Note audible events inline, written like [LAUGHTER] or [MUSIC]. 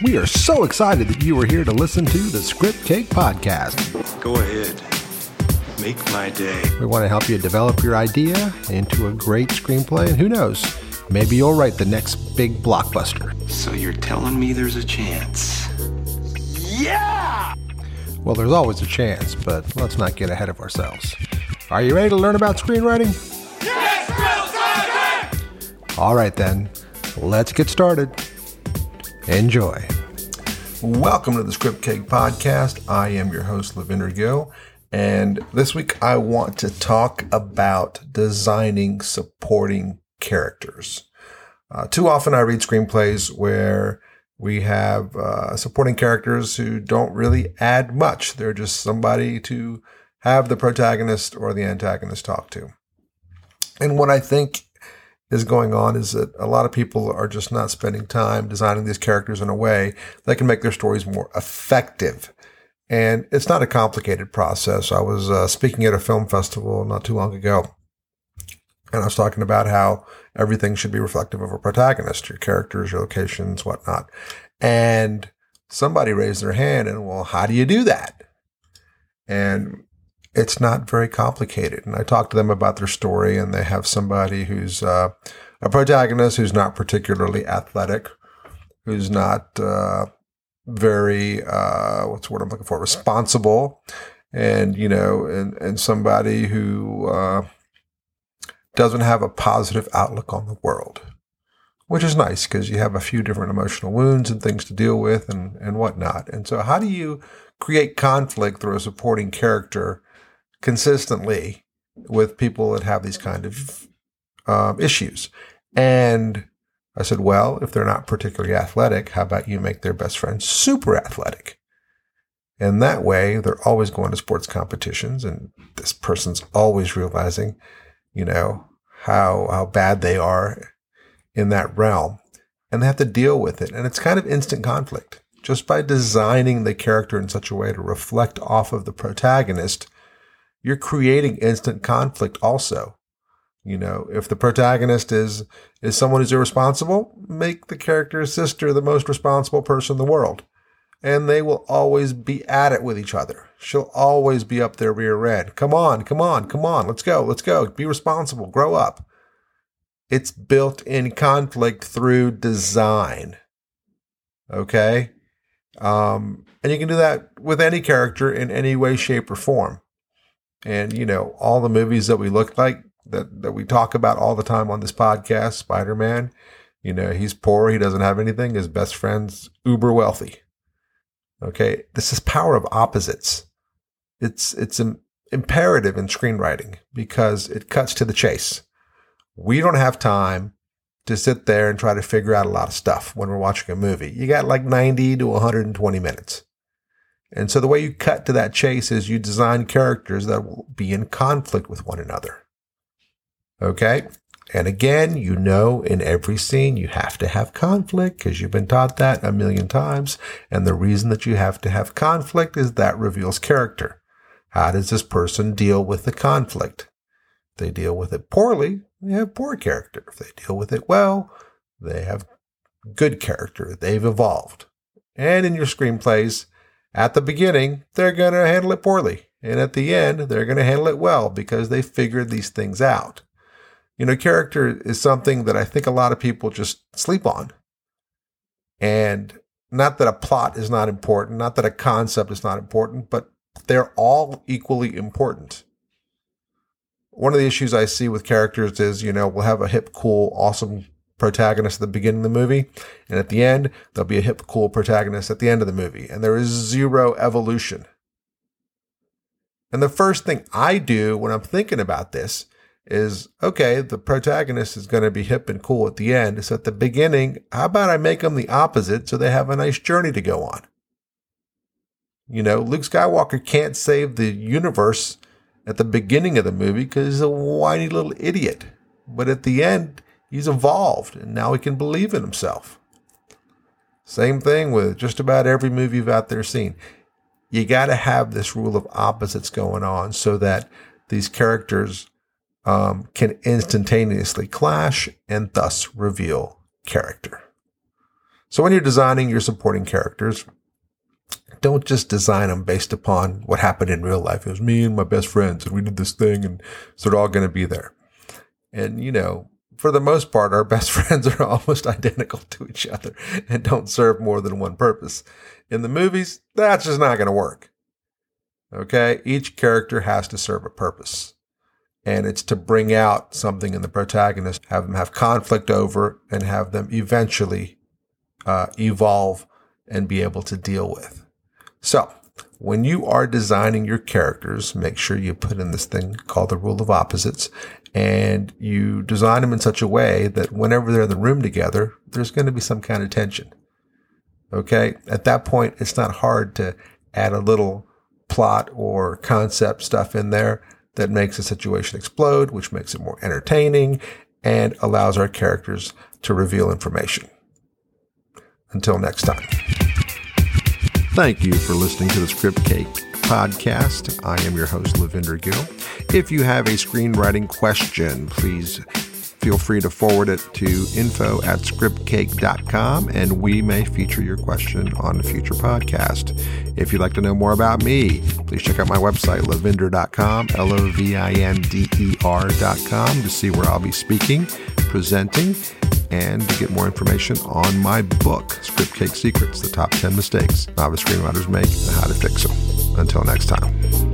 We are so excited that you are here to listen to the Script Cake Podcast. Go ahead. Make my day. We want to help you develop your idea into a great screenplay, and who knows, maybe you'll write the next big blockbuster. So you're telling me there's a chance? Yeah! Well, there's always a chance, but let's not get ahead of ourselves. Are you ready to learn about screenwriting? Yes, Bill All right, then, let's get started. Enjoy. Welcome to the Script Cake Podcast. I am your host, Lovinder Gill, and this week I want to talk about designing supporting characters. Uh, too often I read screenplays where we have uh, supporting characters who don't really add much. They're just somebody to have the protagonist or the antagonist talk to. And what I think is going on is that a lot of people are just not spending time designing these characters in a way that can make their stories more effective. And it's not a complicated process. I was uh, speaking at a film festival not too long ago, and I was talking about how everything should be reflective of a protagonist, your characters, your locations, whatnot. And somebody raised their hand and, well, how do you do that? And it's not very complicated. And I talk to them about their story, and they have somebody who's uh, a protagonist who's not particularly athletic, who's not uh, very uh, what's the word I'm looking for responsible, and you know, and and somebody who uh, doesn't have a positive outlook on the world. Which is nice because you have a few different emotional wounds and things to deal with and, and whatnot. And so, how do you create conflict through a supporting character consistently with people that have these kind of um, issues. And I said, well, if they're not particularly athletic, how about you make their best friend super athletic? And that way, they're always going to sports competitions, and this person's always realizing, you know, how how bad they are in that realm, and they have to deal with it. And it's kind of instant conflict just by designing the character in such a way to reflect off of the protagonist you're creating instant conflict also. You know, if the protagonist is is someone who's irresponsible, make the character's sister the most responsible person in the world. And they will always be at it with each other. She'll always be up there rear end. Come on, come on, come on, let's go, let's go. Be responsible, grow up. It's built in conflict through design. Okay? Um, and you can do that with any character in any way, shape, or form. And, you know, all the movies that we look like that, that we talk about all the time on this podcast, Spider Man, you know, he's poor, he doesn't have anything, his best friend's uber wealthy. Okay. This is power of opposites. It's, it's an imperative in screenwriting because it cuts to the chase. We don't have time to sit there and try to figure out a lot of stuff when we're watching a movie. You got like 90 to 120 minutes. And so the way you cut to that chase is you design characters that will be in conflict with one another. Okay. And again, you know, in every scene, you have to have conflict because you've been taught that a million times. And the reason that you have to have conflict is that reveals character. How does this person deal with the conflict? If they deal with it poorly, they have poor character. If they deal with it well, they have good character. They've evolved. And in your screenplays, at the beginning, they're going to handle it poorly. And at the end, they're going to handle it well because they figured these things out. You know, character is something that I think a lot of people just sleep on. And not that a plot is not important, not that a concept is not important, but they're all equally important. One of the issues I see with characters is, you know, we'll have a hip, cool, awesome protagonist at the beginning of the movie. And at the end, there'll be a hip, cool protagonist at the end of the movie. And there is zero evolution. And the first thing I do when I'm thinking about this is okay, the protagonist is going to be hip and cool at the end. So at the beginning, how about I make them the opposite so they have a nice journey to go on? You know, Luke Skywalker can't save the universe at the beginning of the movie because he's a whiny little idiot. But at the end, He's evolved and now he can believe in himself. Same thing with just about every movie you've out there seen. You got to have this rule of opposites going on so that these characters um, can instantaneously clash and thus reveal character. So when you're designing your supporting characters, don't just design them based upon what happened in real life. It was me and my best friends and we did this thing and so they're all going to be there. And you know, for the most part, our best [LAUGHS] friends are almost identical to each other and don't serve more than one purpose. In the movies, that's just not going to work. Okay. Each character has to serve a purpose and it's to bring out something in the protagonist, have them have conflict over and have them eventually uh, evolve and be able to deal with. So when you are designing your characters, make sure you put in this thing called the rule of opposites and you design them in such a way that whenever they're in the room together, there's going to be some kind of tension. Okay. At that point, it's not hard to add a little plot or concept stuff in there that makes the situation explode, which makes it more entertaining and allows our characters to reveal information. Until next time. Thank you for listening to the Script Cake podcast. I am your host, Lovinder Gill. If you have a screenwriting question, please feel free to forward it to info at scriptcake.com and we may feature your question on a future podcast. If you'd like to know more about me, please check out my website, lovinder.com, L O V I N D E R.com, to see where I'll be speaking, presenting, and to get more information on my book, Script Cake Secrets The Top 10 Mistakes Novice Screenwriters Make and How to Fix Them. Until next time.